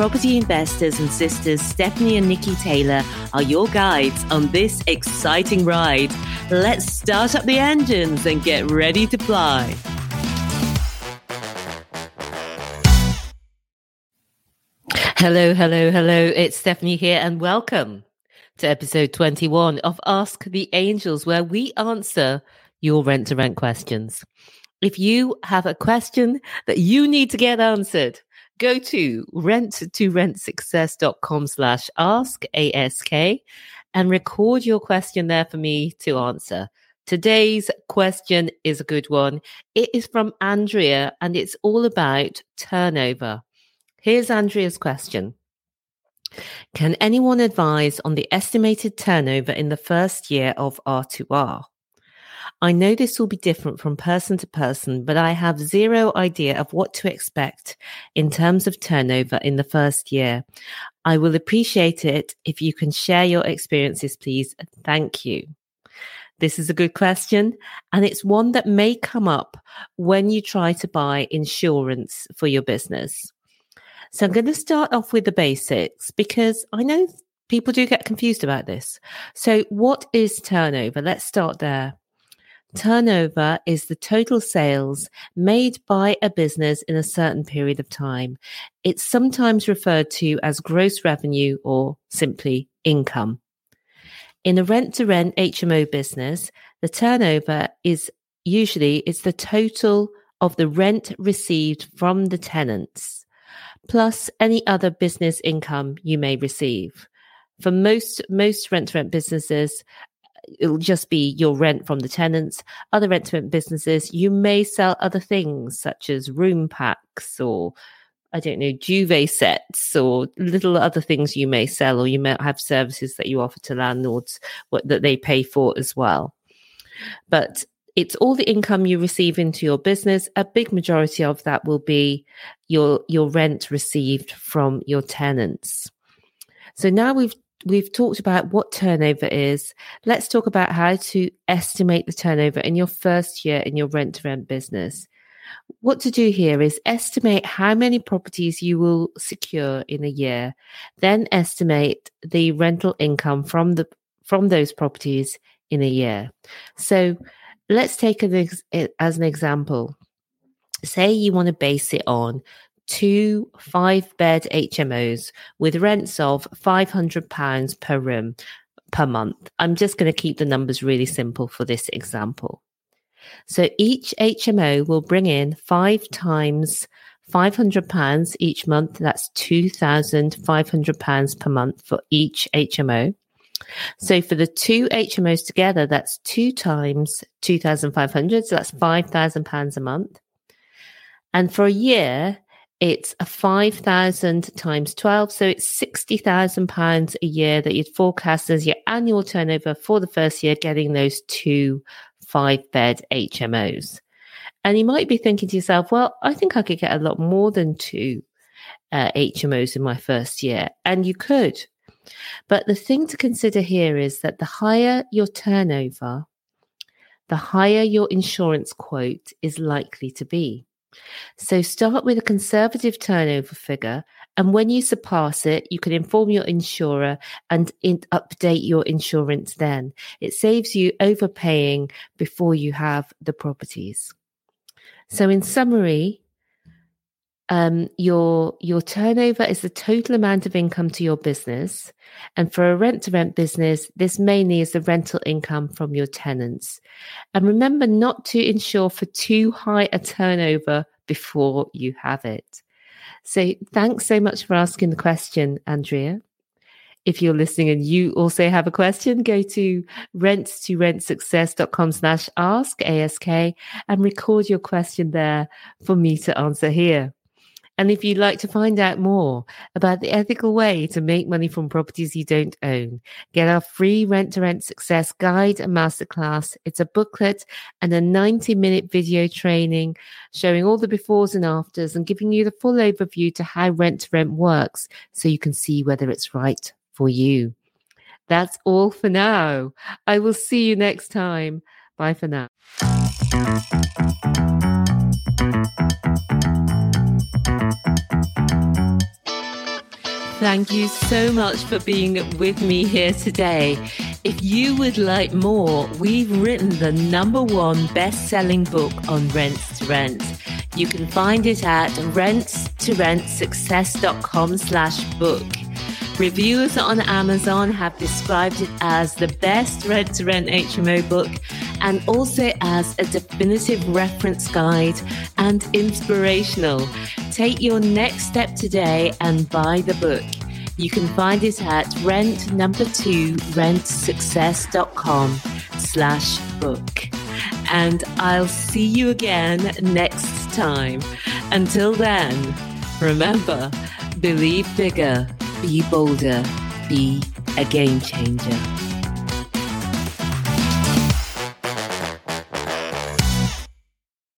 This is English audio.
Property investors and sisters Stephanie and Nikki Taylor are your guides on this exciting ride. Let's start up the engines and get ready to fly. Hello, hello, hello. It's Stephanie here, and welcome to episode 21 of Ask the Angels, where we answer your rent to rent questions. If you have a question that you need to get answered, go to rent to rentsuccess.com slash ask ask and record your question there for me to answer. Today's question is a good one. It is from Andrea and it's all about turnover. Here's Andrea's question. Can anyone advise on the estimated turnover in the first year of R2R? I know this will be different from person to person, but I have zero idea of what to expect in terms of turnover in the first year. I will appreciate it if you can share your experiences, please. Thank you. This is a good question, and it's one that may come up when you try to buy insurance for your business. So I'm going to start off with the basics because I know people do get confused about this. So, what is turnover? Let's start there. Turnover is the total sales made by a business in a certain period of time. It's sometimes referred to as gross revenue or simply income. In a rent to rent HMO business, the turnover is usually it's the total of the rent received from the tenants plus any other business income you may receive. For most most rent to rent businesses, it'll just be your rent from the tenants. Other rent to rent businesses, you may sell other things such as room packs or I don't know, duvet sets or little other things you may sell, or you might have services that you offer to landlords that they pay for as well. But it's all the income you receive into your business. A big majority of that will be your your rent received from your tenants. So now we've we've talked about what turnover is. Let's talk about how to estimate the turnover in your first year in your rent to rent business. What to do here is estimate how many properties you will secure in a year, then estimate the rental income from the from those properties in a year. So let's take an ex- as an example. Say you want to base it on two five bed HMOs with rents of £500 per room per month. I'm just going to keep the numbers really simple for this example. So each HMO will bring in five times £500 each month. That's £2,500 per month for each HMO. So for the two HMOs together, that's two times 2,500. So that's £5,000 a month. And for a year, it's a 5,000 times 12. So it's 60,000 pounds a year that you'd forecast as your annual turnover for the first year, getting those two five bed HMOs. And you might be thinking to yourself, well, I think I could get a lot more than two uh, HMOs in my first year. And you could. But the thing to consider here is that the higher your turnover, the higher your insurance quote is likely to be. So start with a conservative turnover figure. And when you surpass it, you can inform your insurer and in- update your insurance then. It saves you overpaying before you have the properties. So, in summary, um, your your turnover is the total amount of income to your business, and for a rent to rent business, this mainly is the rental income from your tenants. And remember not to insure for too high a turnover before you have it. So, thanks so much for asking the question, Andrea. If you're listening and you also have a question, go to rent to rentsuccess.com slash ask ASK and record your question there for me to answer here. And if you'd like to find out more about the ethical way to make money from properties you don't own, get our free rent to rent success guide and masterclass. It's a booklet and a 90 minute video training showing all the befores and afters and giving you the full overview to how rent to rent works so you can see whether it's right for you. That's all for now. I will see you next time. Bye for now. Thank you so much for being with me here today. If you would like more, we've written the number one best-selling book on rents to rent. You can find it at rents2rentsuccess.com slash book. Reviewers on Amazon have described it as the best rent to rent HMO book and also as a definitive reference guide and inspirational. Take your next step today and buy the book. You can find it at rent number two rentsuccess.com slash book. And I'll see you again next time. Until then, remember, believe bigger, be bolder, be a game changer.